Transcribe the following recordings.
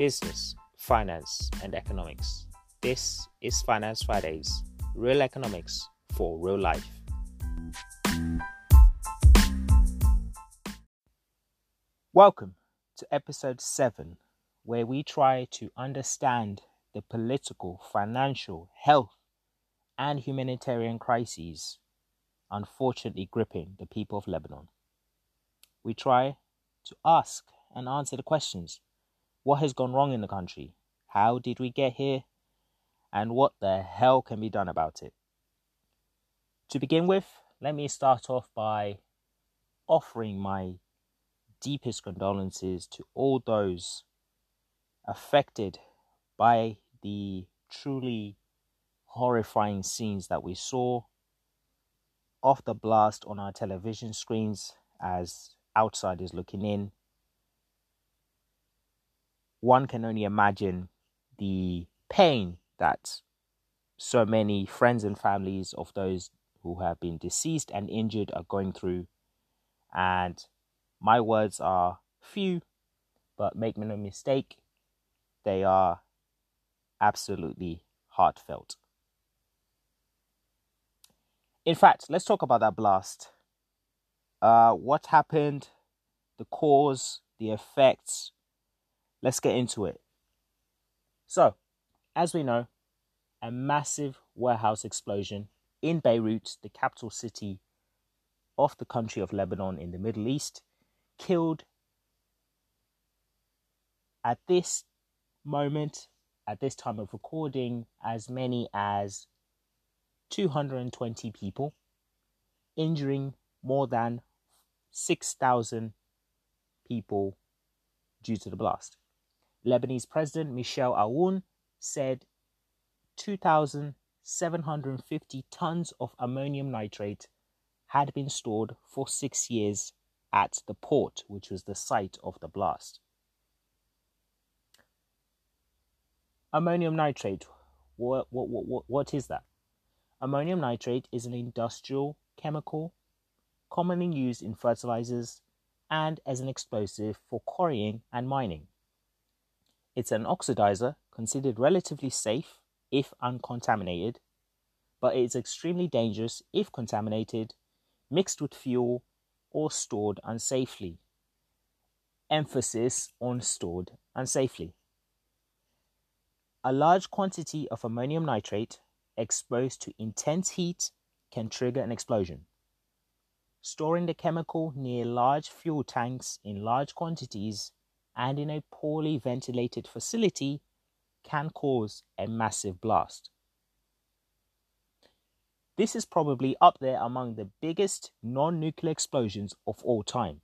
business, finance, and economics. This is Finance Fridays, real economics for real life. Welcome to episode 7, where we try to understand the political, financial, health, and humanitarian crises unfortunately gripping the people of Lebanon. We try to ask and answer the questions what has gone wrong in the country? How did we get here? And what the hell can be done about it? To begin with, let me start off by offering my deepest condolences to all those affected by the truly horrifying scenes that we saw of the blast on our television screens as outsiders looking in. One can only imagine the pain that so many friends and families of those who have been deceased and injured are going through. And my words are few, but make no mistake, they are absolutely heartfelt. In fact, let's talk about that blast. Uh, what happened, the cause, the effects. Let's get into it. So, as we know, a massive warehouse explosion in Beirut, the capital city of the country of Lebanon in the Middle East, killed at this moment, at this time of recording, as many as 220 people, injuring more than 6,000 people due to the blast. Lebanese President Michel Aoun said 2,750 tons of ammonium nitrate had been stored for six years at the port, which was the site of the blast. Ammonium nitrate, what, what, what, what is that? Ammonium nitrate is an industrial chemical commonly used in fertilizers and as an explosive for quarrying and mining. It's an oxidizer considered relatively safe if uncontaminated, but it is extremely dangerous if contaminated, mixed with fuel, or stored unsafely. Emphasis on stored unsafely. A large quantity of ammonium nitrate exposed to intense heat can trigger an explosion. Storing the chemical near large fuel tanks in large quantities and in a poorly ventilated facility can cause a massive blast. This is probably up there among the biggest non nuclear explosions of all time,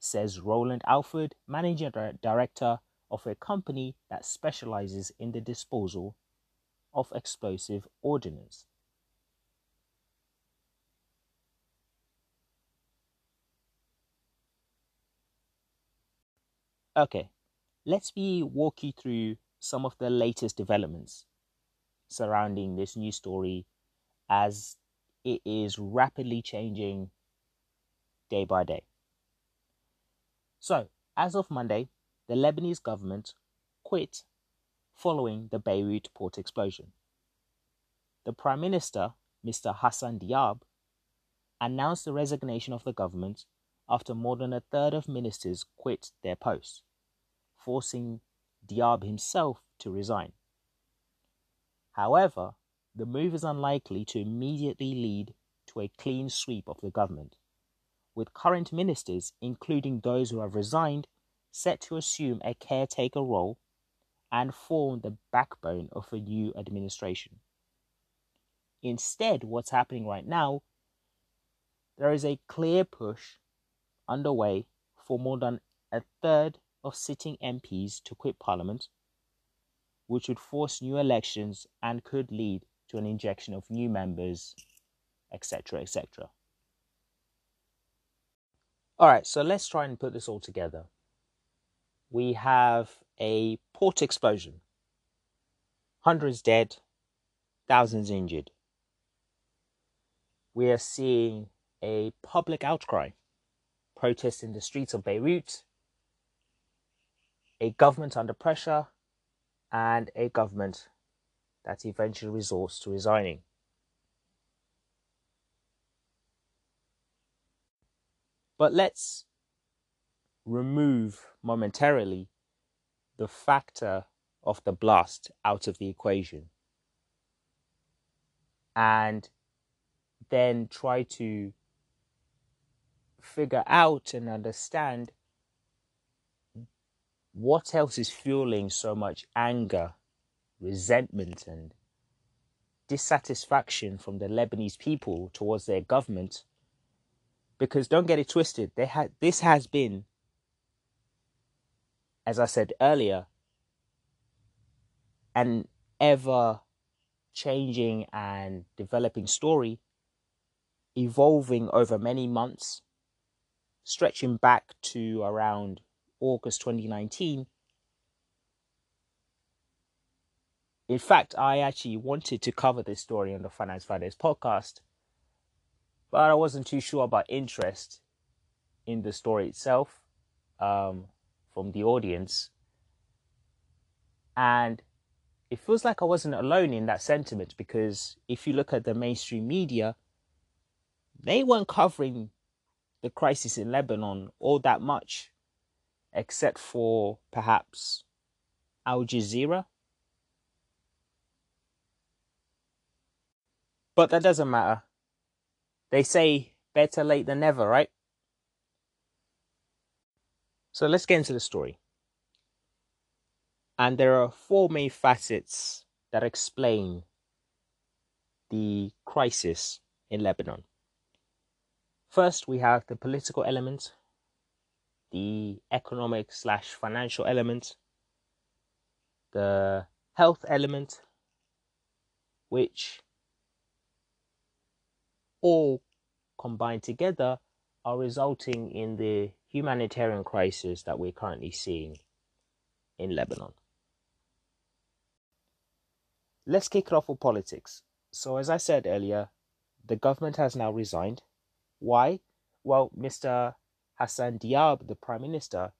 says Roland Alford, Managing Director of a company that specializes in the disposal of explosive ordnance. Okay, let's me walk you through some of the latest developments surrounding this news story as it is rapidly changing day by day. So, as of Monday, the Lebanese government quit following the Beirut port explosion. The Prime Minister, Mr. Hassan Diab, announced the resignation of the government after more than a third of ministers quit their posts, forcing Diab himself to resign. However, the move is unlikely to immediately lead to a clean sweep of the government, with current ministers, including those who have resigned, set to assume a caretaker role and form the backbone of a new administration. Instead, what's happening right now, there is a clear push underway for more than a third of sitting MPs to quit Parliament, which would force new elections and could lead to an injection of new members, etc. etc. All right, so let's try and put this all together we have a port explosion. Hundreds dead, thousands injured. We are seeing a public outcry, protests in the streets of Beirut, a government under pressure and a government that eventually resorts to resigning. But let's remove momentarily the factor of the blast out of the equation and then try to figure out and understand what else is fueling so much anger, resentment, and dissatisfaction from the Lebanese people towards their government. Because don't get it twisted, they had this has been, as I said earlier, an ever changing and developing story, evolving over many months, stretching back to around August 2019. In fact, I actually wanted to cover this story on the Finance Fridays podcast, but I wasn't too sure about interest in the story itself um, from the audience. And it feels like I wasn't alone in that sentiment because if you look at the mainstream media, they weren't covering the crisis in Lebanon all that much, except for perhaps Al Jazeera. But that doesn't matter. They say better late than never, right? So let's get into the story. And there are four main facets that explain the crisis in Lebanon. First, we have the political element, the economic slash financial element, the health element, which all combined together are resulting in the humanitarian crisis that we're currently seeing in Lebanon. Let's kick it off with politics. So, as I said earlier, the government has now resigned. Why? Well, Mr. Hassan Diab, the Prime Minister,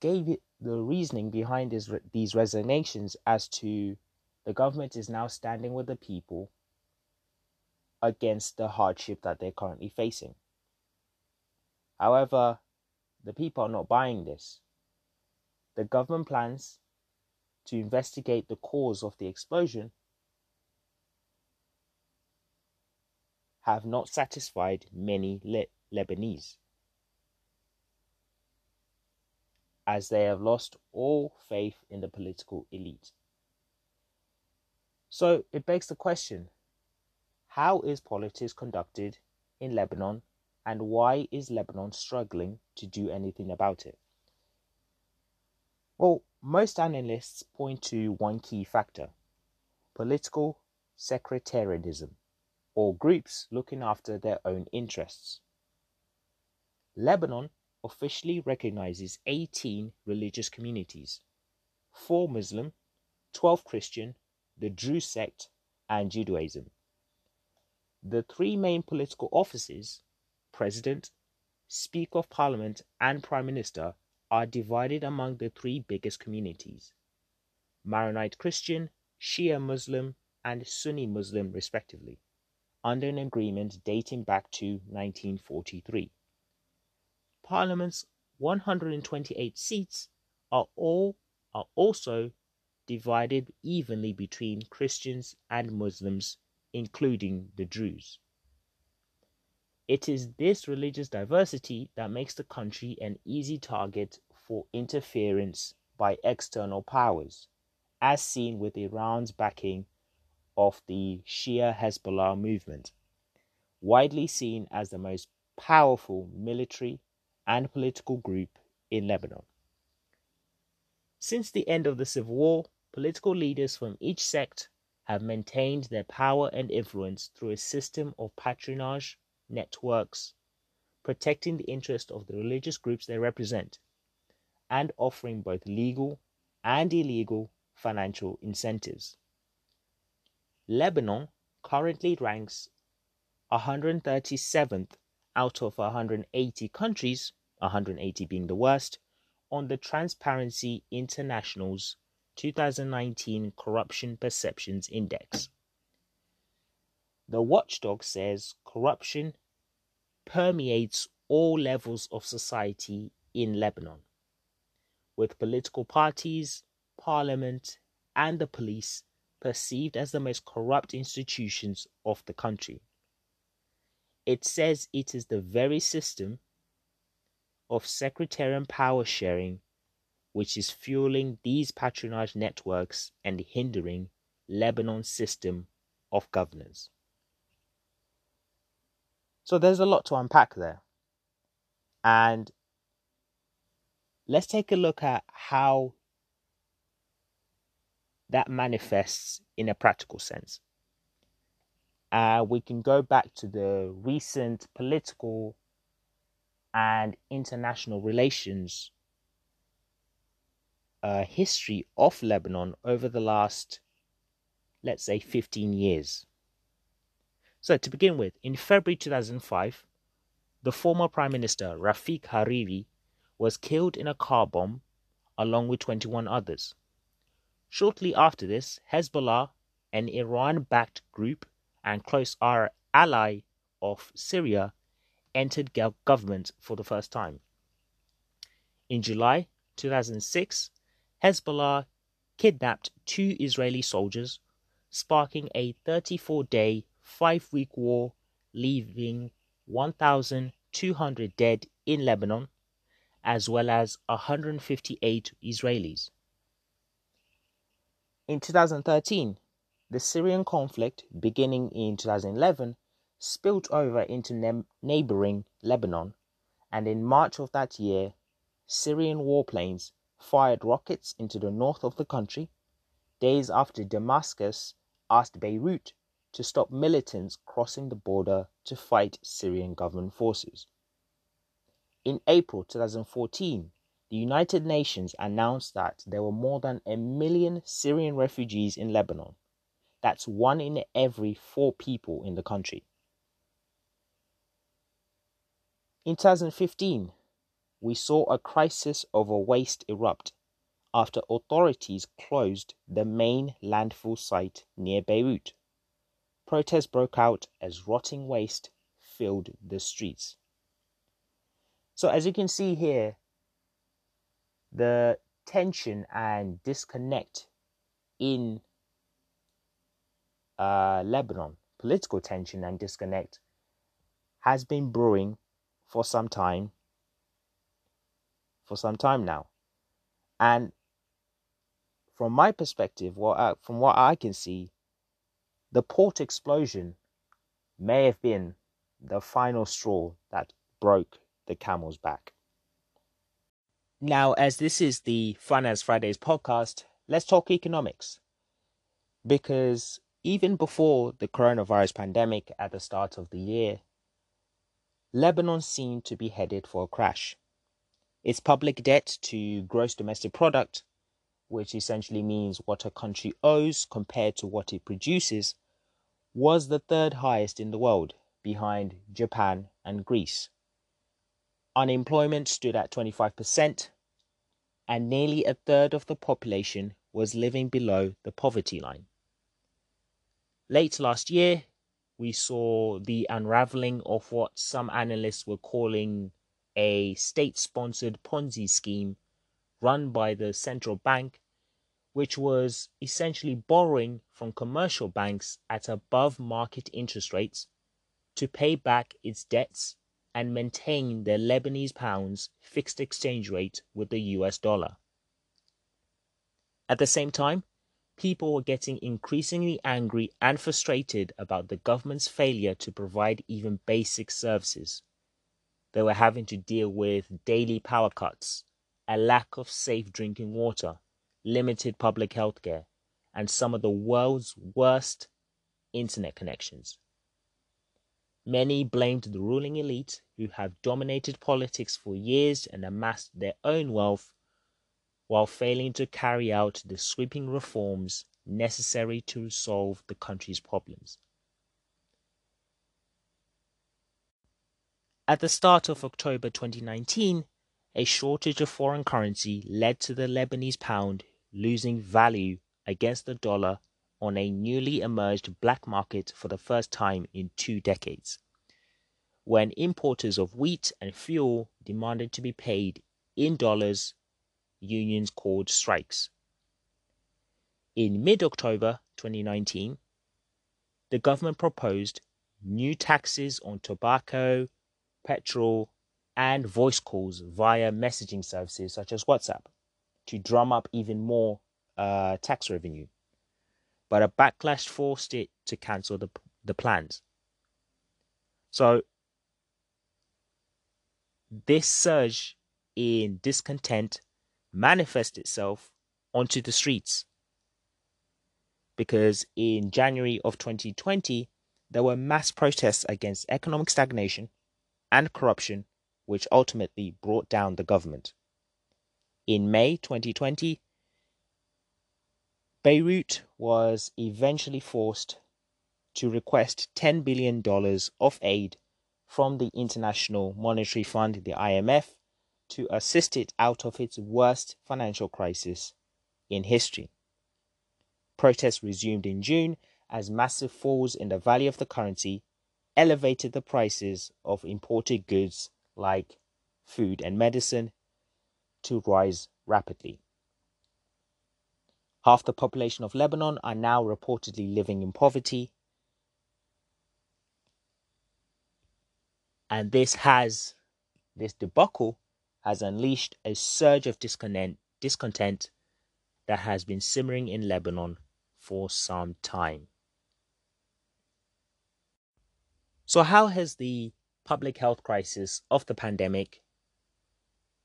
gave the reasoning behind his, these resignations as to the government is now standing with the people against the hardship that they're currently facing. However, the people are not buying this. The government plans to investigate the cause of the explosion have not satisfied many Le- Lebanese, as they have lost all faith in the political elite. So it begs the question how is politics conducted in Lebanon, and why is Lebanon struggling to do anything about it? Well, most analysts point to one key factor political sectarianism, or groups looking after their own interests. Lebanon officially recognizes 18 religious communities 4 Muslim, 12 Christian, the Druze sect, and Judaism. The three main political offices, President, Speaker of Parliament, and Prime Minister, are divided among the three biggest communities Maronite Christian, Shia Muslim, and Sunni Muslim, respectively, under an agreement dating back to 1943. Parliament's 128 seats are all are also divided evenly between Christians and Muslims, including the Druze. It is this religious diversity that makes the country an easy target for interference by external powers, as seen with Iran's backing of the Shia Hezbollah movement, widely seen as the most powerful military and political group in Lebanon. Since the end of the civil war, political leaders from each sect have maintained their power and influence through a system of patronage networks, protecting the interests of the religious groups they represent, and offering both legal and illegal financial incentives. Lebanon currently ranks 137th out of 180 countries, 180 being the worst, on the Transparency International's 2019 Corruption Perceptions Index. The watchdog says corruption permeates all levels of society in Lebanon, with political parties, parliament, and the police perceived as the most corrupt institutions of the country. It says it is the very system of sectarian power sharing which is fueling these patronage networks and hindering Lebanon's system of governance. So there's a lot to unpack there. And let's take a look at how that manifests in a practical sense. Uh, we can go back to the recent political and international relations uh, history of Lebanon over the last, let's say, 15 years. So, to begin with, in February 2005, the former Prime Minister Rafik Hariri was killed in a car bomb along with 21 others. Shortly after this, Hezbollah, an Iran backed group and close ally of Syria, entered government for the first time. In July 2006, Hezbollah kidnapped two Israeli soldiers, sparking a 34 day, five week war, leaving 1,200 dead in Lebanon, as well as 158 Israelis. In 2013, the Syrian conflict, beginning in 2011, spilled over into ne- neighboring Lebanon, and in March of that year, Syrian warplanes fired rockets into the north of the country, days after Damascus asked Beirut to stop militants crossing the border to fight Syrian government forces. In April 2014, the United Nations announced that there were more than a million Syrian refugees in Lebanon. That's one in every four people in the country. In 2015, we saw a crisis over waste erupt after authorities closed the main landfill site near Beirut. Protests broke out as rotting waste filled the streets. So, as you can see here, the tension and disconnect in uh, Lebanon, political tension and disconnect, has been brewing for some time for some time now. And from my perspective, what from what I can see, the port explosion may have been the final straw that broke the camel's back. Now, as this is the Finance Fridays podcast, let's talk economics. Because even before the coronavirus pandemic at the start of the year, Lebanon seemed to be headed for a crash. Its public debt to gross domestic product, which essentially means what a country owes compared to what it produces, was the third highest in the world, behind Japan and Greece. Unemployment stood at 25%, and nearly a third of the population was living below the poverty line. Late last year, we saw the unraveling of what some analysts were calling a state sponsored Ponzi scheme run by the central bank, which was essentially borrowing from commercial banks at above market interest rates to pay back its debts and maintain the Lebanese pound's fixed exchange rate with the US dollar. At the same time, people were getting increasingly angry and frustrated about the government's failure to provide even basic services. They were having to deal with daily power cuts, a lack of safe drinking water, limited public health care, and some of the world's worst internet connections. Many blamed the ruling elite who have dominated politics for years and amassed their own wealth while failing to carry out the sweeping reforms necessary to solve the country's problems. At the start of October 2019, a shortage of foreign currency led to the Lebanese pound losing value against the dollar on a newly emerged black market for the first time in two decades, when importers of wheat and fuel demanded to be paid in dollars, unions called strikes. In mid October 2019, the government proposed new taxes on tobacco, petrol, and voice calls via messaging services such as WhatsApp to drum up even more uh, tax revenue. But a backlash forced it to cancel the, the plans. So, this surge in discontent manifests itself onto the streets. Because in January of 2020, there were mass protests against economic stagnation and corruption, which ultimately brought down the government. In May 2020, Beirut was eventually forced to request $10 billion of aid from the International Monetary Fund, the IMF, to assist it out of its worst financial crisis in history. Protests resumed in June as massive falls in the value of the currency elevated the prices of imported goods like food and medicine to rise rapidly. Half the population of Lebanon are now reportedly living in poverty. And this has, this debacle has unleashed a surge of discontent, discontent that has been simmering in Lebanon for some time. So, how has the public health crisis of the pandemic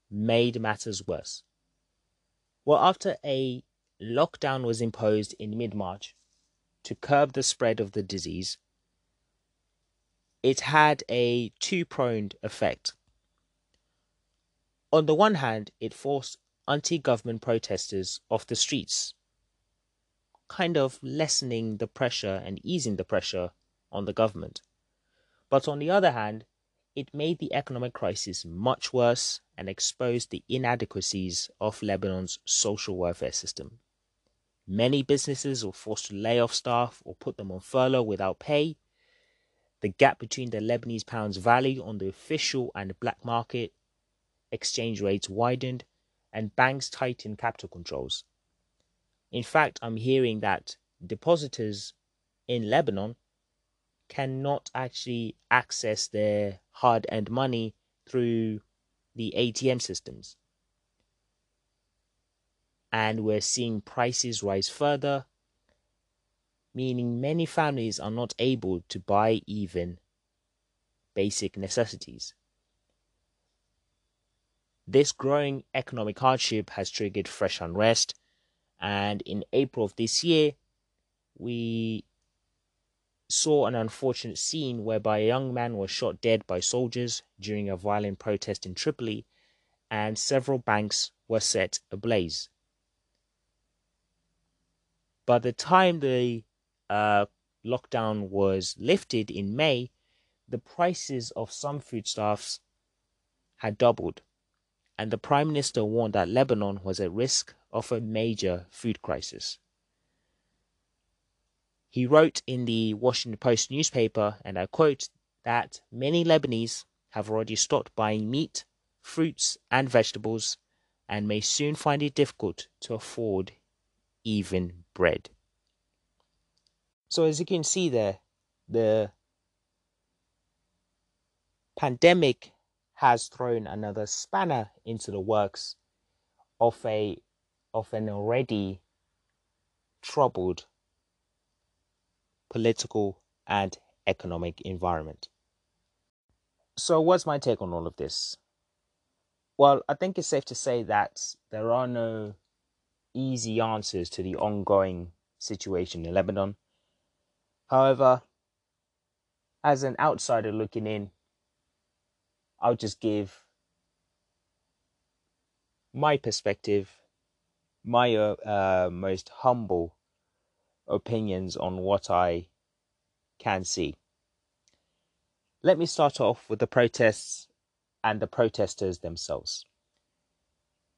made matters worse? Well, after a lockdown was imposed in mid March to curb the spread of the disease, it had a two pronged effect. On the one hand, it forced anti government protesters off the streets, kind of lessening the pressure and easing the pressure on the government. But on the other hand, it made the economic crisis much worse and exposed the inadequacies of Lebanon's social welfare system. Many businesses were forced to lay off staff or put them on furlough without pay. The gap between the Lebanese pound's value on the official and black market exchange rates widened, and banks tightened capital controls. In fact, I'm hearing that depositors in Lebanon cannot actually access their hard earned money through the ATM systems. And we're seeing prices rise further, meaning many families are not able to buy even basic necessities. This growing economic hardship has triggered fresh unrest, and in April of this year, we saw an unfortunate scene whereby a young man was shot dead by soldiers during a violent protest in Tripoli, and several banks were set ablaze. By the time the uh, lockdown was lifted in May, the prices of some foodstuffs had doubled, and the Prime Minister warned that Lebanon was at risk of a major food crisis. He wrote in the Washington Post newspaper, and I quote, that many Lebanese have already stopped buying meat, fruits, and vegetables and may soon find it difficult to afford even bread. So, as you can see there, the pandemic has thrown another spanner into the works of a of an already troubled political, and economic environment. So, what's my take on all of this? Well, I think it's safe to say that there are no easy answers to the ongoing situation in Lebanon. However, as an outsider looking in, I'll just give my perspective, my uh, uh, most humble opinions on what I can see. Let me start off with the protests and the protesters themselves.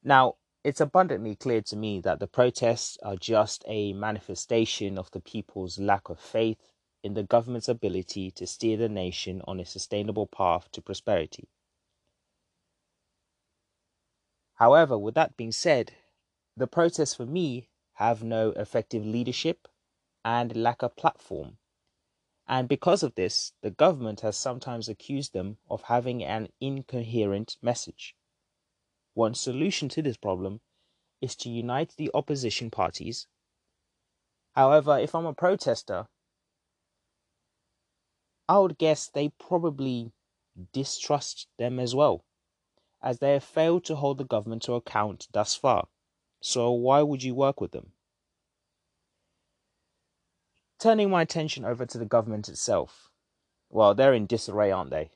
Now, it's abundantly clear to me that the protests are just a manifestation of the people's lack of faith in the government's ability to steer the nation on a sustainable path to prosperity. However, with that being said, the protests for me have no effective leadership and lack a platform. And because of this, the government has sometimes accused them of having an incoherent message. One solution to this problem is to unite the opposition parties. However, if I'm a protester, I would guess they probably distrust them as well, as they have failed to hold the government to account thus far. So, why would you work with them? Turning my attention over to the government itself. Well, they're in disarray, aren't they?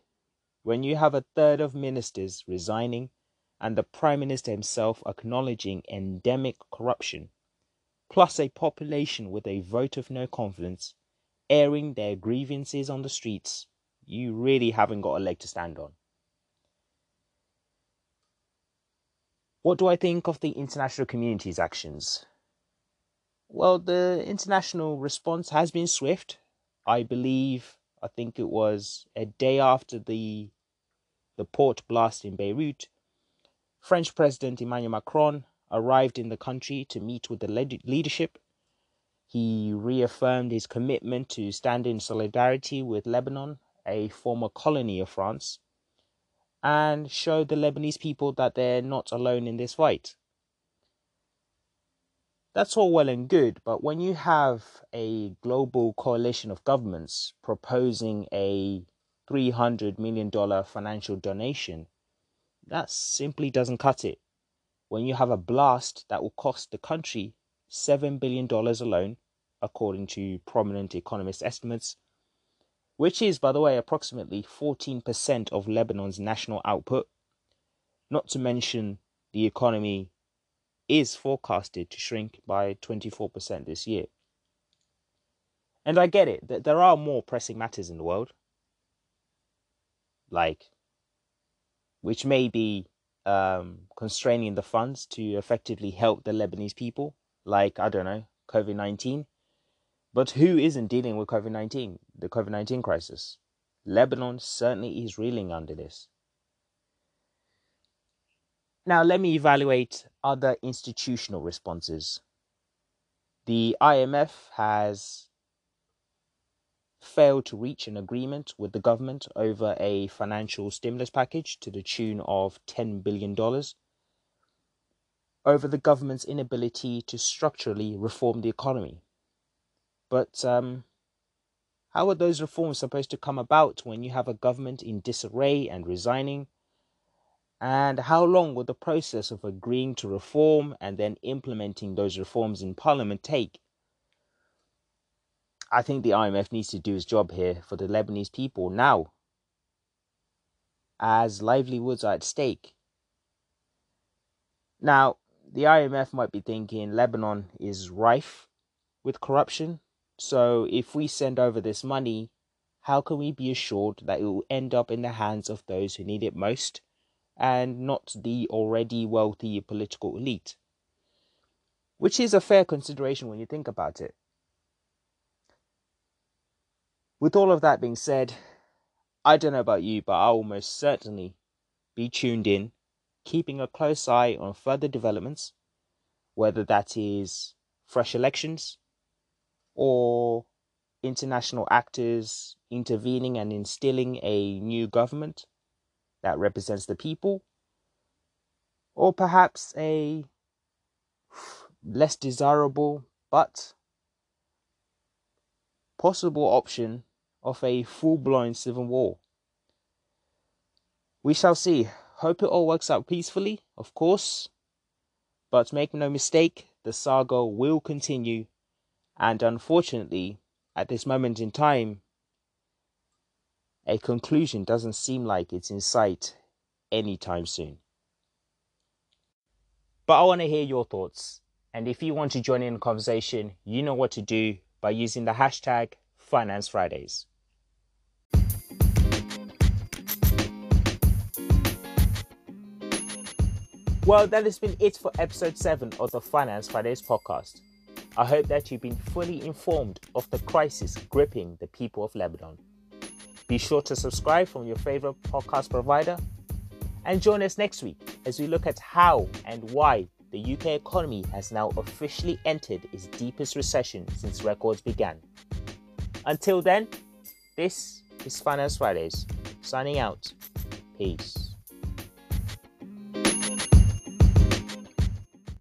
When you have a third of ministers resigning and the Prime Minister himself acknowledging endemic corruption, plus a population with a vote of no confidence airing their grievances on the streets, you really haven't got a leg to stand on. What do I think of the international community's actions? Well, the international response has been swift. I believe, I think it was a day after the the port blast in Beirut, French President Emmanuel Macron arrived in the country to meet with the leadership. He reaffirmed his commitment to stand in solidarity with Lebanon, a former colony of France, and showed the Lebanese people that they're not alone in this fight. That's all well and good, but when you have a global coalition of governments proposing a $300 million financial donation that simply doesn't cut it. When you have a blast that will cost the country $7 billion alone, according to prominent economist estimates, which is, by the way, approximately 14% of Lebanon's national output, not to mention the economy is forecasted to shrink by 24% this year. And I get it that there are more pressing matters in the world, like which may be um, constraining the funds to effectively help the Lebanese people, like, I don't know, COVID 19. But who isn't dealing with COVID 19, the COVID 19 crisis? Lebanon certainly is reeling under this. Now, let me evaluate other institutional responses. The IMF has failed to reach an agreement with the government over a financial stimulus package to the tune of $10 billion over the government's inability to structurally reform the economy. But um, how are those reforms supposed to come about when you have a government in disarray and resigning? And how long will the process of agreeing to reform and then implementing those reforms in Parliament take? I think the IMF needs to do its job here for the Lebanese people now, as livelihoods are at stake. Now, the IMF might be thinking Lebanon is rife with corruption, so if we send over this money, how can we be assured that it will end up in the hands of those who need it most and not the already wealthy political elite? Which is a fair consideration when you think about it. With all of that being said, I don't know about you, but I'll almost certainly be tuned in, keeping a close eye on further developments, whether that is fresh elections or international actors intervening and instilling a new government that represents the people, or perhaps a less desirable but possible option of a full blown civil war. We shall see. Hope it all works out peacefully, of course. But make no mistake, the saga will continue, and unfortunately, at this moment in time, a conclusion doesn't seem like it's in sight anytime soon. But I want to hear your thoughts. And if you want to join in the conversation, you know what to do by using the hashtag Finance Fridays. Well, that has been it for episode 7 of the Finance Fridays podcast. I hope that you've been fully informed of the crisis gripping the people of Lebanon. Be sure to subscribe from your favorite podcast provider and join us next week as we look at how and why the UK economy has now officially entered its deepest recession since records began. Until then, this is Finance Fridays. Signing out. Peace.